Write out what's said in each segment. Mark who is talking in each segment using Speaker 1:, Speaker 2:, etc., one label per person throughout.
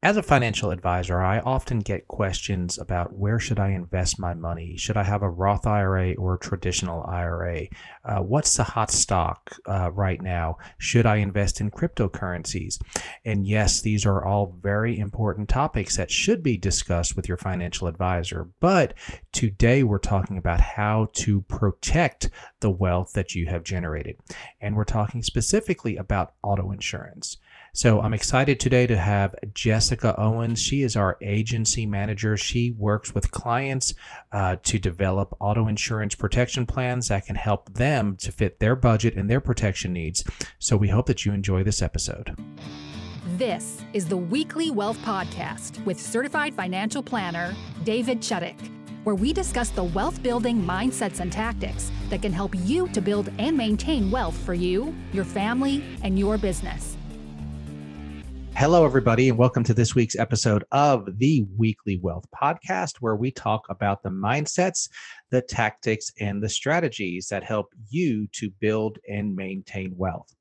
Speaker 1: As a financial advisor, I often get questions about where should I invest my money? Should I have a Roth IRA or a traditional IRA? Uh, what's the hot stock uh, right now? Should I invest in cryptocurrencies? And yes, these are all very important topics that should be discussed with your financial advisor. But today we're talking about how to protect the wealth that you have generated. And we're talking specifically about auto insurance. So I'm excited today to have Jessica Owens. She is our agency manager. She works with clients uh, to develop auto insurance protection plans that can help them to fit their budget and their protection needs. So we hope that you enjoy this episode.
Speaker 2: This is the Weekly Wealth Podcast with certified financial planner David Chudyk, where we discuss the wealth building mindsets and tactics that can help you to build and maintain wealth for you, your family, and your business.
Speaker 1: Hello, everybody, and welcome to this week's episode of the Weekly Wealth Podcast, where we talk about the mindsets, the tactics, and the strategies that help you to build and maintain wealth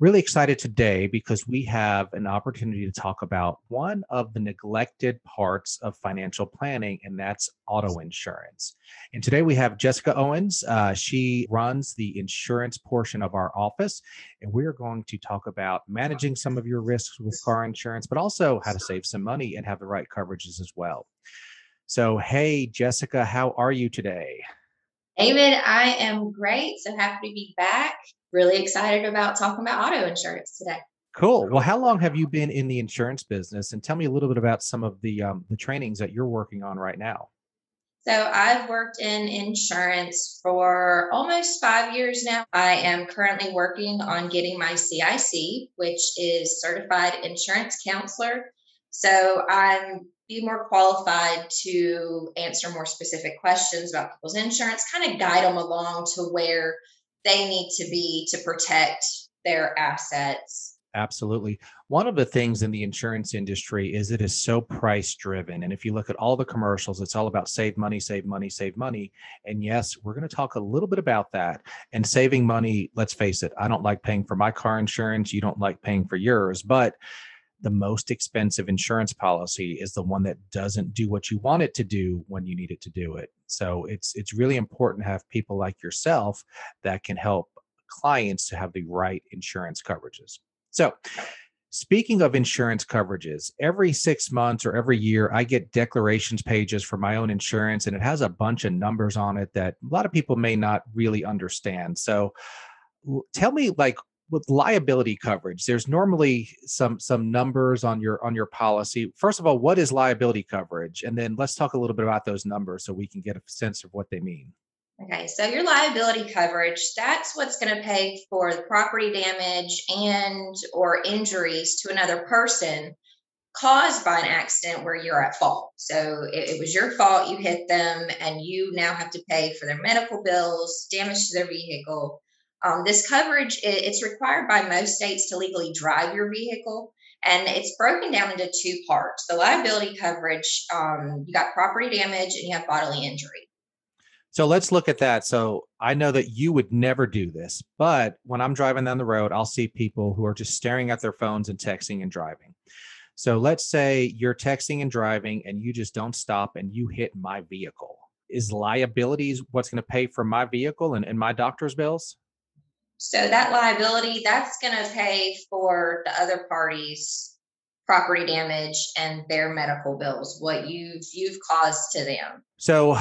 Speaker 1: really excited today because we have an opportunity to talk about one of the neglected parts of financial planning, and that's auto insurance. And today we have Jessica Owens. Uh, she runs the insurance portion of our office, and we're going to talk about managing some of your risks with car insurance, but also how to save some money and have the right coverages as well. So, hey, Jessica, how are you today?
Speaker 3: David, I am great. So happy to be back really excited about talking about auto insurance today.
Speaker 1: Cool. Well, how long have you been in the insurance business? And tell me a little bit about some of the um, the trainings that you're working on right now.
Speaker 3: So I've worked in insurance for almost five years now. I am currently working on getting my CIC, which is Certified Insurance Counselor. So I'm be more qualified to answer more specific questions about people's insurance, kind of guide them along to where they need to be to protect their assets.
Speaker 1: Absolutely. One of the things in the insurance industry is it is so price driven. And if you look at all the commercials, it's all about save money, save money, save money. And yes, we're going to talk a little bit about that. And saving money, let's face it, I don't like paying for my car insurance. You don't like paying for yours. But the most expensive insurance policy is the one that doesn't do what you want it to do when you need it to do it. So it's it's really important to have people like yourself that can help clients to have the right insurance coverages. So Speaking of insurance coverages, every six months or every year, I get declarations pages for my own insurance, and it has a bunch of numbers on it that a lot of people may not really understand. So, tell me, like, with liability coverage there's normally some some numbers on your on your policy. First of all what is liability coverage? And then let's talk a little bit about those numbers so we can get a sense of what they mean.
Speaker 3: Okay so your liability coverage that's what's going to pay for the property damage and or injuries to another person caused by an accident where you're at fault. So it, it was your fault you hit them and you now have to pay for their medical bills damage to their vehicle um, this coverage it's required by most states to legally drive your vehicle, and it's broken down into two parts. The liability coverage, um, you got property damage and you have bodily injury.
Speaker 1: So let's look at that. So I know that you would never do this, but when I'm driving down the road, I'll see people who are just staring at their phones and texting and driving. So let's say you're texting and driving and you just don't stop and you hit my vehicle. Is liabilities what's going to pay for my vehicle and, and my doctor's bills?
Speaker 3: So that liability, that's going to pay for the other parties property damage and their medical bills what you've you've caused to them.
Speaker 1: So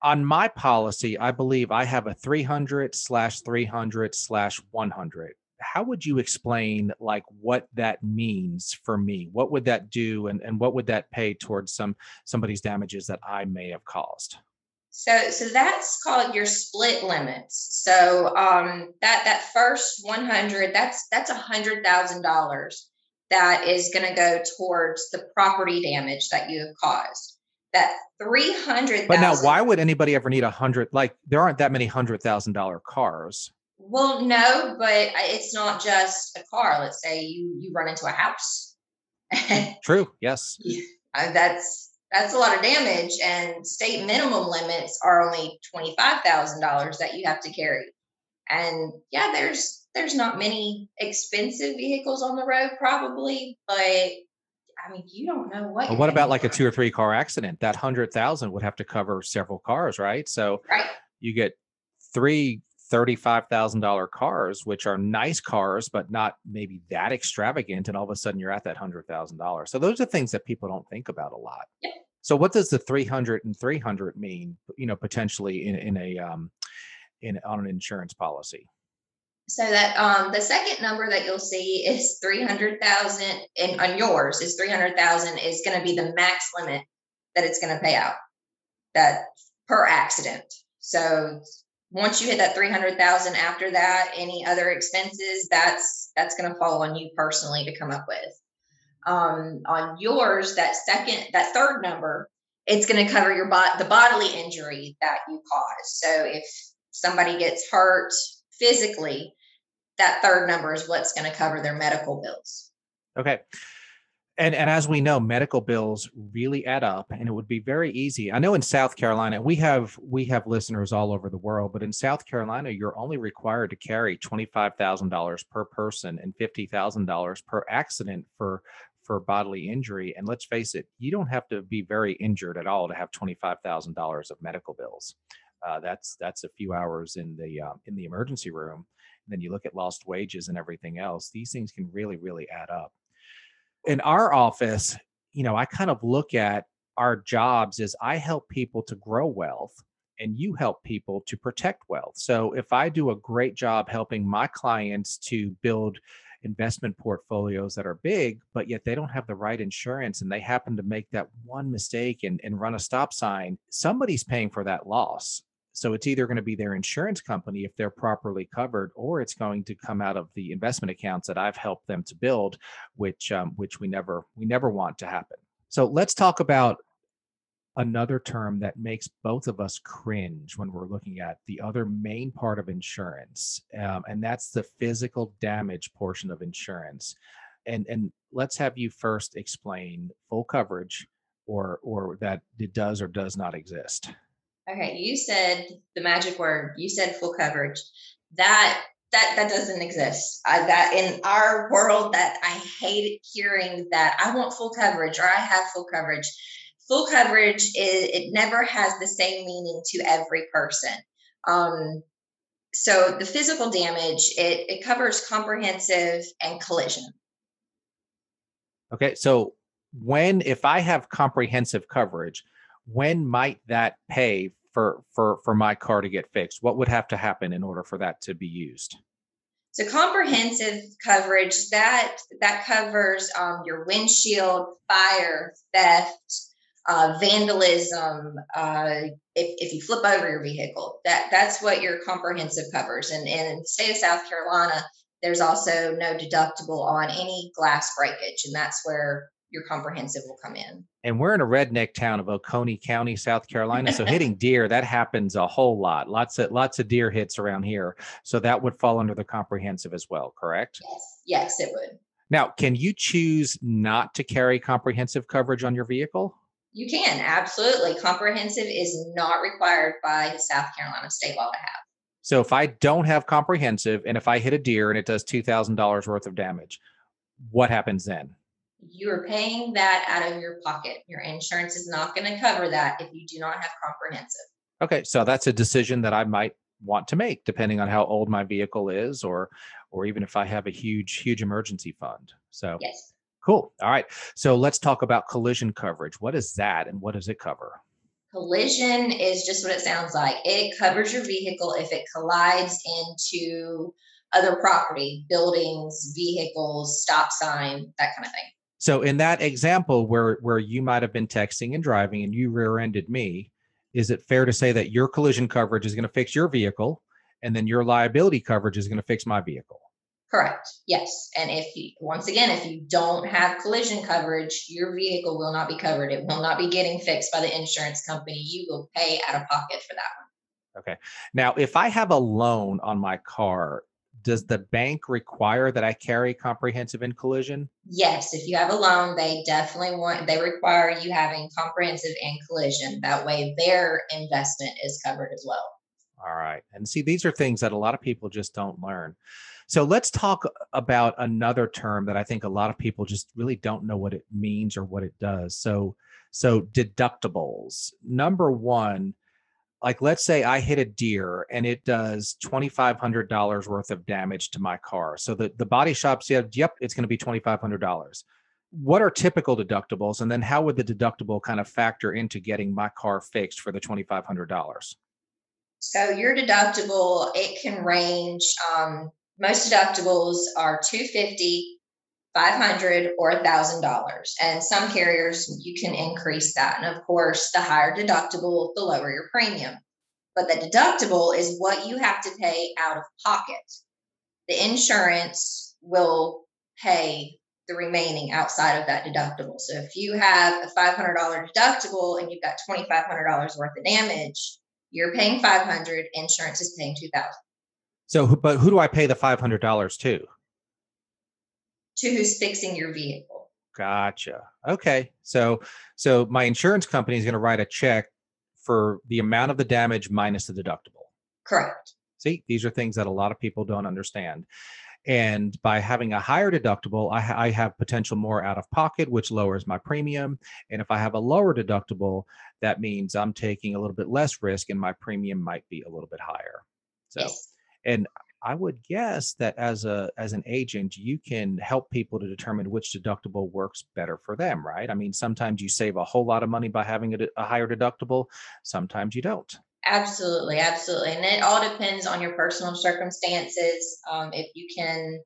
Speaker 1: on my policy i believe i have a 300 slash 300 slash 100 how would you explain like what that means for me? What would that do and, and what would that pay towards some somebody's damages that i may have caused
Speaker 3: so, so that's called your split limits. So, um, that that first one hundred, that's that's a hundred thousand dollars that is going to go towards the property damage that you have caused. That three hundred.
Speaker 1: But now, why would anybody ever need a hundred? Like, there aren't that many hundred thousand dollar cars.
Speaker 3: Well, no, but it's not just a car. Let's say you you run into a house.
Speaker 1: True. Yes.
Speaker 3: Uh, that's that's a lot of damage and state minimum limits are only $25,000 that you have to carry. And yeah, there's there's not many expensive vehicles on the road probably, but I mean, you don't know what.
Speaker 1: But what about like a two or three car accident? That hundred thousand would have to cover several cars, right? So
Speaker 3: right.
Speaker 1: you get three $35,000 cars, which are nice cars, but not maybe that extravagant. And all of a sudden you're at that $100,000. So those are things that people don't think about a lot. So what does the 300 and 300 mean, you know, potentially in, in a, um, in on an insurance policy?
Speaker 3: So that um, the second number that you'll see is 300,000 and on yours is 300,000 is going to be the max limit that it's going to pay out that per accident. So once you hit that 300,000 after that, any other expenses, that's that's going to fall on you personally to come up with. Um, on yours, that second, that third number, it's going to cover your bot the bodily injury that you caused. So if somebody gets hurt physically, that third number is what's going to cover their medical bills.
Speaker 1: Okay and and as we know medical bills really add up and it would be very easy. I know in south carolina we have we have listeners all over the world but in south carolina you're only required to carry $25000 per person and $50000 per accident for for bodily injury. And let's face it you don't have to be very injured at all to have $25000 of medical bills. Uh, that's that's a few hours in the um, in the emergency room. And then you look at lost wages and everything else these things can really really add up in our office, you know, I kind of look at our jobs as I help people to grow wealth and you help people to protect wealth. So if I do a great job helping my clients to build investment portfolios that are big, but yet they don't have the right insurance and they happen to make that one mistake and, and run a stop sign, somebody's paying for that loss. So it's either going to be their insurance company if they're properly covered, or it's going to come out of the investment accounts that I've helped them to build, which um, which we never we never want to happen. So let's talk about another term that makes both of us cringe when we're looking at the other main part of insurance, um, and that's the physical damage portion of insurance. And and let's have you first explain full coverage, or or that it does or does not exist.
Speaker 3: Okay, you said the magic word. You said full coverage. That that that doesn't exist. I, that in our world, that I hate hearing that I want full coverage or I have full coverage. Full coverage is it never has the same meaning to every person. Um, so the physical damage it it covers comprehensive and collision.
Speaker 1: Okay, so when if I have comprehensive coverage, when might that pay for for for my car to get fixed? What would have to happen in order for that to be used?
Speaker 3: So comprehensive coverage that that covers um, your windshield, fire, theft, uh, vandalism. Uh, if, if you flip over your vehicle, that that's what your comprehensive covers. And, and in the state of South Carolina, there's also no deductible on any glass breakage, and that's where your comprehensive will come in.
Speaker 1: And we're in a redneck town of Oconee County, South Carolina. So hitting deer, that happens a whole lot. Lots of lots of deer hits around here. So that would fall under the comprehensive as well, correct?
Speaker 3: Yes, yes, it would.
Speaker 1: Now, can you choose not to carry comprehensive coverage on your vehicle?
Speaker 3: You can, absolutely. Comprehensive is not required by South Carolina state law to have.
Speaker 1: So if I don't have comprehensive and if I hit a deer and it does $2,000 worth of damage, what happens then?
Speaker 3: You're paying that out of your pocket. Your insurance is not going to cover that if you do not have comprehensive.
Speaker 1: Okay, so that's a decision that I might want to make depending on how old my vehicle is or or even if I have a huge huge emergency fund. So
Speaker 3: Yes.
Speaker 1: Cool. All right. So let's talk about collision coverage. What is that and what does it cover?
Speaker 3: Collision is just what it sounds like. It covers your vehicle if it collides into other property, buildings, vehicles, stop sign, that kind of thing.
Speaker 1: So in that example where where you might have been texting and driving and you rear-ended me, is it fair to say that your collision coverage is going to fix your vehicle and then your liability coverage is going to fix my vehicle?
Speaker 3: Correct. Yes. And if you once again, if you don't have collision coverage, your vehicle will not be covered. It will not be getting fixed by the insurance company. You will pay out of pocket for that one.
Speaker 1: Okay. Now, if I have a loan on my car, does the bank require that I carry comprehensive and collision?
Speaker 3: Yes, if you have a loan, they definitely want they require you having comprehensive and collision. That way their investment is covered as well.
Speaker 1: All right. And see these are things that a lot of people just don't learn. So let's talk about another term that I think a lot of people just really don't know what it means or what it does. So so deductibles. Number 1, like let's say I hit a deer and it does $2500 worth of damage to my car. So the the body shop said, "Yep, it's going to be $2500." What are typical deductibles and then how would the deductible kind of factor into getting my car fixed for the $2500?
Speaker 3: So your deductible, it can range. Um, most deductibles are 250, 500 or $1,000. And some carriers, you can increase that. And of course, the higher deductible, the lower your premium. But the deductible is what you have to pay out of pocket. The insurance will pay the remaining outside of that deductible. So if you have a $500 deductible and you've got $2,500 worth of damage, you're paying 500, insurance is paying 2000.
Speaker 1: So but who do I pay the $500 to?
Speaker 3: To who's fixing your vehicle.
Speaker 1: Gotcha. Okay. So so my insurance company is going to write a check for the amount of the damage minus the deductible.
Speaker 3: Correct.
Speaker 1: See, these are things that a lot of people don't understand. And by having a higher deductible, I, ha- I have potential more out of pocket, which lowers my premium. And if I have a lower deductible, that means I'm taking a little bit less risk and my premium might be a little bit higher. So,
Speaker 3: Yes.
Speaker 1: and I would guess that as a as an agent, you can help people to determine which deductible works better for them, right? I mean, sometimes you save a whole lot of money by having a, a higher deductible, sometimes you don't.
Speaker 3: Absolutely, absolutely. And it all depends on your personal circumstances. Um, if you can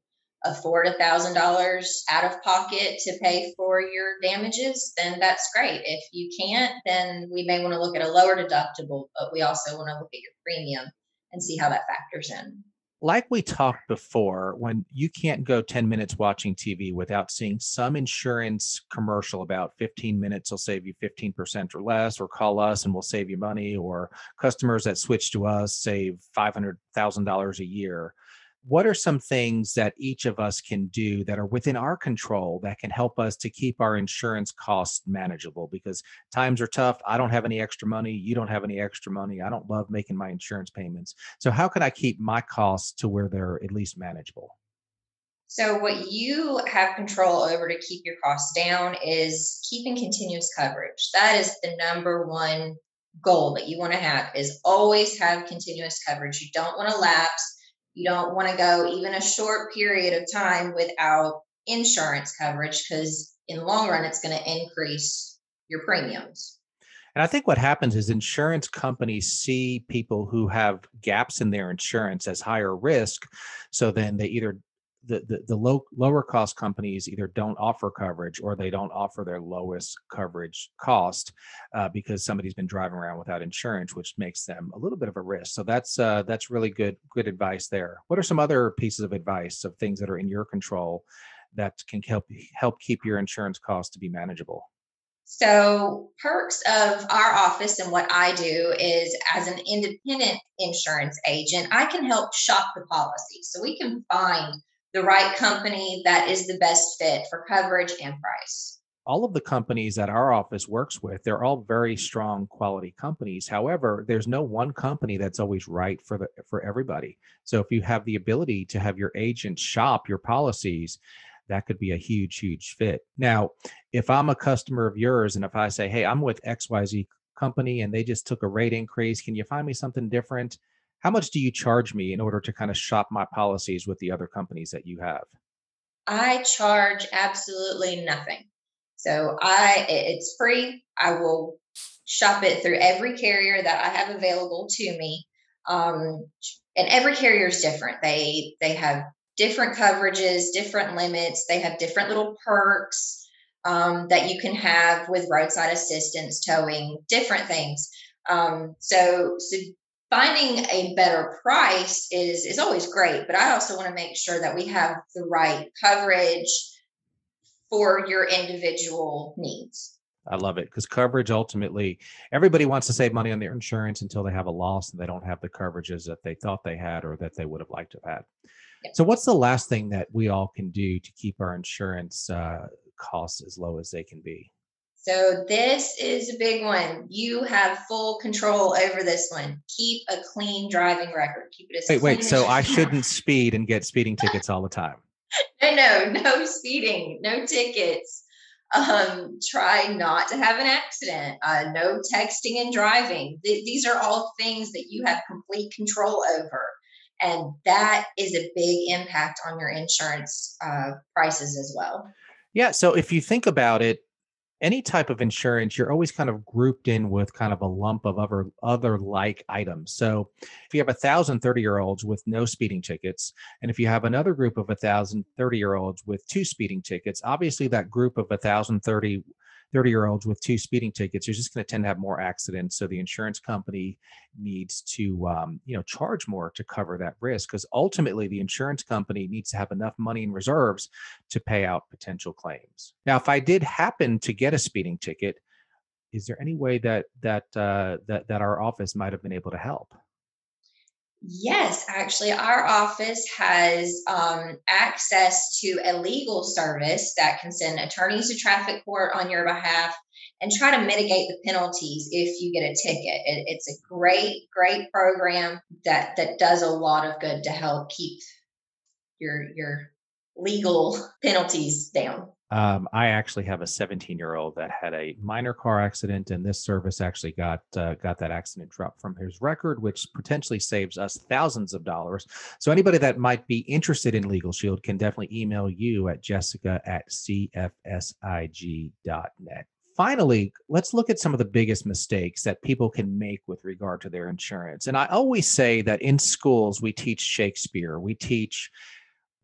Speaker 3: afford a thousand dollars out of pocket to pay for your damages, then that's great. If you can't, then we may want to look at a lower deductible, but we also want to look at your premium and see how that factors in.
Speaker 1: Like we talked before, when you can't go 10 minutes watching TV without seeing some insurance commercial about 15 minutes will save you 15% or less, or call us and we'll save you money, or customers that switch to us save $500,000 a year. What are some things that each of us can do that are within our control that can help us to keep our insurance costs manageable? Because times are tough. I don't have any extra money. You don't have any extra money. I don't love making my insurance payments. So how can I keep my costs to where they're at least manageable?
Speaker 3: So, what you have control over to keep your costs down is keeping continuous coverage. That is the number one goal that you want to have is always have continuous coverage. You don't want to lapse. You don't want to go even a short period of time without insurance coverage because in the long run it's going to increase your premiums.
Speaker 1: And I think what happens is insurance companies see people who have gaps in their insurance as higher risk. So then they either the, the, the low lower cost companies either don't offer coverage or they don't offer their lowest coverage cost uh, because somebody's been driving around without insurance, which makes them a little bit of a risk. So that's uh, that's really good good advice there. What are some other pieces of advice of things that are in your control that can help help keep your insurance costs to be manageable?
Speaker 3: So, perks of our office and what I do is as an independent insurance agent, I can help shop the policy. So, we can find the right company that is the best fit for coverage and price.
Speaker 1: all of the companies that our office works with they're all very strong quality companies. However there's no one company that's always right for the for everybody. So if you have the ability to have your agent shop your policies that could be a huge huge fit. Now if i'm a customer of yours and if i say hey i'm with xyz company and they just took a rate increase can you find me something different how much do you charge me in order to kind of shop my policies with the other companies that you have
Speaker 3: I charge absolutely nothing. So, I it's free. I will shop it through every carrier that I have available to me. Um, and every carrier is different. They they have different coverages, different limits. They have different little perks um, that you can have with roadside assistance, towing, different things. Um, so so finding a better price is is always great, but I also want to make sure that we have the right coverage for your individual needs.
Speaker 1: I love it because coverage ultimately, everybody wants to save money on their insurance until they have a loss and they don't have the coverages that they thought they had or that they would have liked to have had.
Speaker 3: Yep.
Speaker 1: So, what's the last thing that we all can do to keep our insurance uh, costs as low as they can be?
Speaker 3: So this is a big one. You have full control over this one. Keep a clean driving record. Keep it as
Speaker 1: wait, wait. So I shouldn't speed and get speeding tickets all the time.
Speaker 3: No, no, no speeding, no tickets. Um, try not to have an accident. Uh, no texting and driving. Th- these are all things that you have complete control over, and that is a big impact on your insurance uh, prices as well.
Speaker 1: Yeah. So if you think about it, any type of insurance, you're always kind of grouped in with kind of a lump of other other like items. So if you have a thousand 30 year olds with no speeding tickets, and if you have another group of a thousand 30 year olds with two speeding tickets, obviously that group of a thousand 30 30 year olds with two speeding tickets are just going to tend to have more accidents. So the insurance company needs to, um, you know, charge more to cover that risk because ultimately the insurance company needs to have enough money in reserves to pay out potential claims. Now, if I did happen to get a speeding ticket, is there any way that that uh, that that our office might have been able to help?
Speaker 3: Yes, actually, our office has um, access to a legal service that can send attorneys to traffic court on your behalf and try to mitigate the penalties if you get a ticket. It, it's a great, great program that that does a lot of good to help keep your your legal penalties down.
Speaker 1: Um, I actually have a 17 year old that had a minor car accident, and this service actually got uh, got that accident dropped from his record, which potentially saves us thousands of dollars. So anybody that might be interested in Legal Shield can definitely email you at jessica at cfsig.net. Finally, let's look at some of the biggest mistakes that people can make with regard to their insurance. And I always say that in schools, we teach Shakespeare, we teach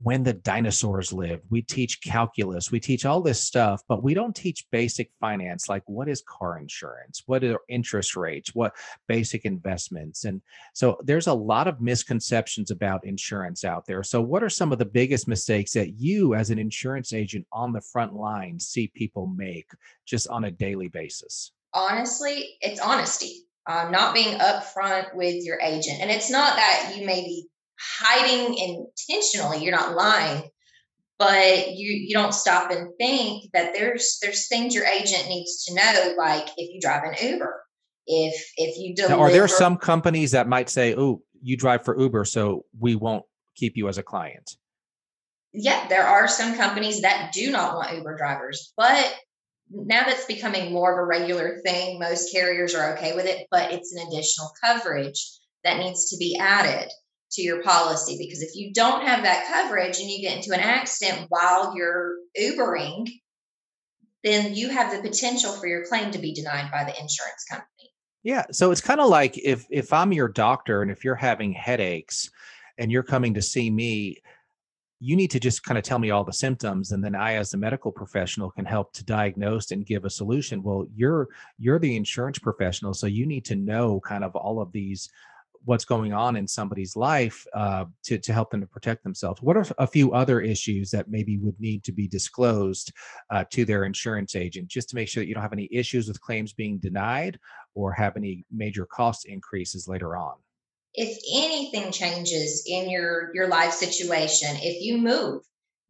Speaker 1: when the dinosaurs lived. We teach calculus, we teach all this stuff, but we don't teach basic finance like what is car insurance, what are interest rates, what basic investments. And so there's a lot of misconceptions about insurance out there. So, what are some of the biggest mistakes that you, as an insurance agent on the front line, see people make just on a daily basis?
Speaker 3: Honestly, it's honesty. Um, not being upfront with your agent. And it's not that you may be hiding intentionally you're not lying but you you don't stop and think that there's there's things your agent needs to know like if you drive an uber if if you deliver
Speaker 1: Now, are there some companies that might say, "Oh, you drive for Uber, so we won't keep you as a client"?
Speaker 3: yeah there are some companies that do not want uber drivers but now that's becoming more of a regular thing most carriers are okay with it but it's an additional coverage that needs to be added to your policy because if you don't have that coverage and you get into an accident while you're Ubering, then you have the potential for your claim to be denied by the insurance company.
Speaker 1: Yeah, so it's kind of like if if I'm your doctor and if you're having headaches and you're coming to see me, you need to just kind of tell me all the symptoms and then I as the medical professional can help to diagnose and give a solution. Well, you're you're the insurance professional, so you need to know kind of all of these what's going on in somebody's life uh, to, to help them to protect themselves. What are a few other issues that maybe would need to be disclosed uh, to their insurance agent just to make sure that you don't have any issues with claims being denied or have any major cost increases later on?
Speaker 3: If anything changes in your your life situation, if you move,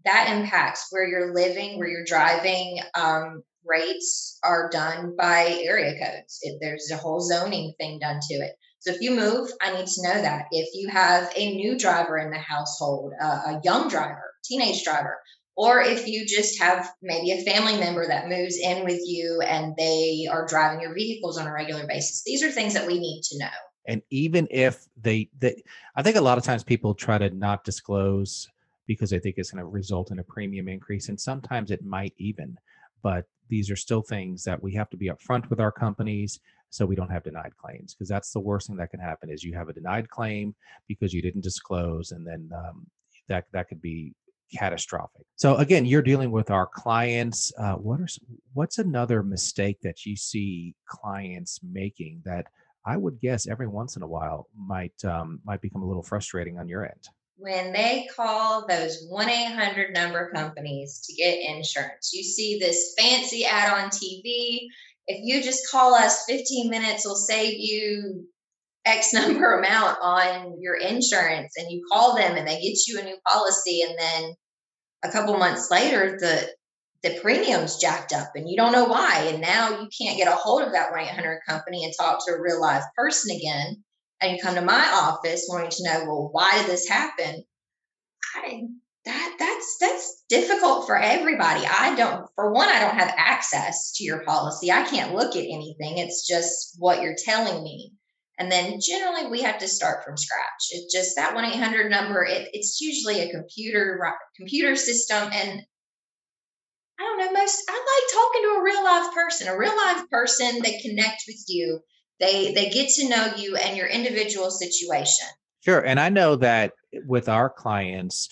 Speaker 3: that impacts where you're living, where you're driving. Um, rates are done by area codes. It, there's a whole zoning thing done to it. So if you move, I need to know that. If you have a new driver in the household, uh, a young driver, teenage driver, or if you just have maybe a family member that moves in with you and they are driving your vehicles on a regular basis, these are things that we need to know.
Speaker 1: And even if they, they I think a lot of times people try to not disclose because they think it's going to result in a premium increase, and sometimes it might even. But these are still things that we have to be upfront with our companies so we don't have denied claims because that's the worst thing that can happen is you have a denied claim because you didn't disclose and then um, that that could be catastrophic. So again you're dealing with our clients uh, what are what's another mistake that you see clients making that i would guess every once in a while might um, might become a little frustrating on your end?
Speaker 3: When they call those 1-800 number companies to get insurance you see this fancy ad on tv if you just call us 15 minutes will save you x number amount on your insurance and you call them and they get you a new policy and then a couple months later the the premiums jacked up and you don't know why. And now you can't get a hold of that 1 800 company and talk to a real live person again. And you come to my office wanting to know, well, why did this happen? I, that that's that's difficult for everybody. I don't for one I don't have access to your policy. I can't look at anything. It's just what you're telling me. And then generally we have to start from scratch. It's just that 1-800 number, it, it's usually a computer computer system and I don't know, most I like talking to a real life person, a real life person that connect with you. They they get to know you and your individual situation.
Speaker 1: Sure. And I know that with our clients,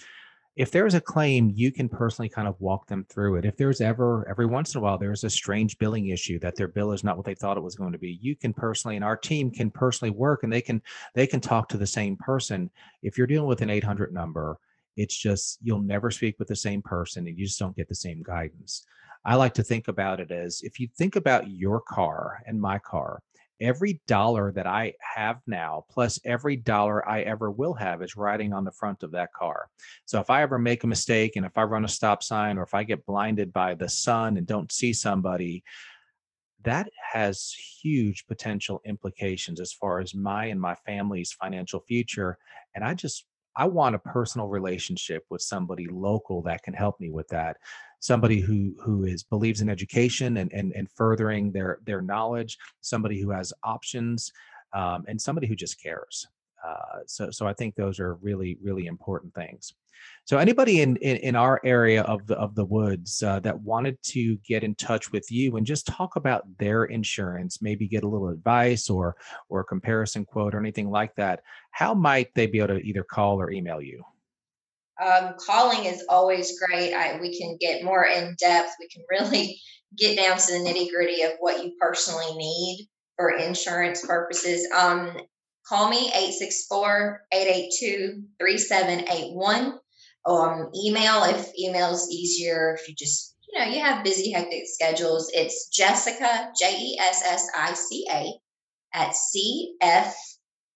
Speaker 1: if there's a claim, you can personally kind of walk them through it. If there's ever, every once in a while, there's a strange billing issue that their bill is not what they thought it was going to be, you can personally, and our team can personally work and they can, they can talk to the same person. If you're dealing with an 800 number, it's just, you'll never speak with the same person and you just don't get the same guidance. I like to think about it as if you think about your car and my car, every dollar that I have now, plus every dollar I ever will have, is riding on the front of that car. So if I ever make a mistake and if I run a stop sign or if I get blinded by the sun and don't see somebody, that has huge potential implications as far as my and my family's financial future. And I just, I want a personal relationship with somebody local that can help me with that somebody who who is believes in education and and, and furthering their their knowledge somebody who has options um, and somebody who just cares. Uh, so so i think those are really really important things. So anybody in in, in our area of the of the woods uh, that wanted to get in touch with you and just talk about their insurance maybe get a little advice or or a comparison quote or anything like that how might they be able to either call or email you
Speaker 3: um, calling is always great. I, we can get more in depth. We can really get down to the nitty gritty of what you personally need for insurance purposes. Um, call me 864-882-3781. Um, email if email is easier. If you just, you know, you have busy, hectic schedules. It's Jessica, J-E-S-S-I-C-A at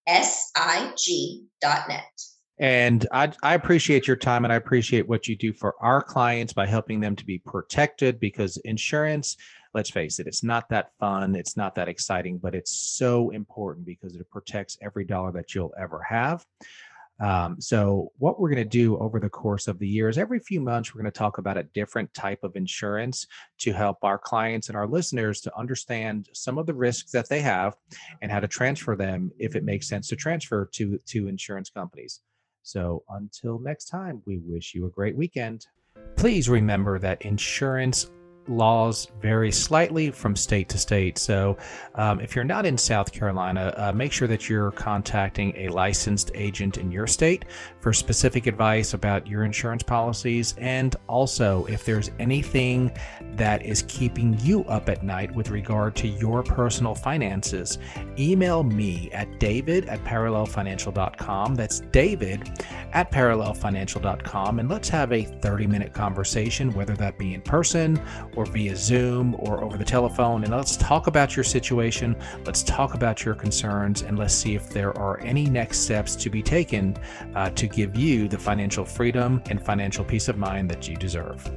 Speaker 3: cfsig.net.
Speaker 1: And I, I appreciate your time and I appreciate what you do for our clients by helping them to be protected because insurance, let's face it, it's not that fun, it's not that exciting, but it's so important because it protects every dollar that you'll ever have. Um, so what we're going to do over the course of the year is every few months we're going to talk about a different type of insurance to help our clients and our listeners to understand some of the risks that they have and how to transfer them if it makes sense to transfer to to insurance companies. So until next time, we wish you a great weekend. Please remember that insurance laws vary slightly from state to state. So, um, if you're not in South Carolina, uh, make sure that you're contacting a licensed agent in your state for specific advice about your insurance policies. And also, if there's anything that is keeping you up at night with regard to your personal finances, email me at david at parallelfinancial.com. That's david at parallelfinancial.com. And let's have a 30 minute conversation, whether that be in person or via Zoom or over the telephone. And let's talk about your situation. Let's talk about your concerns and let's see if there are any next steps to be taken uh, to give you the financial freedom and financial peace of mind that you deserve.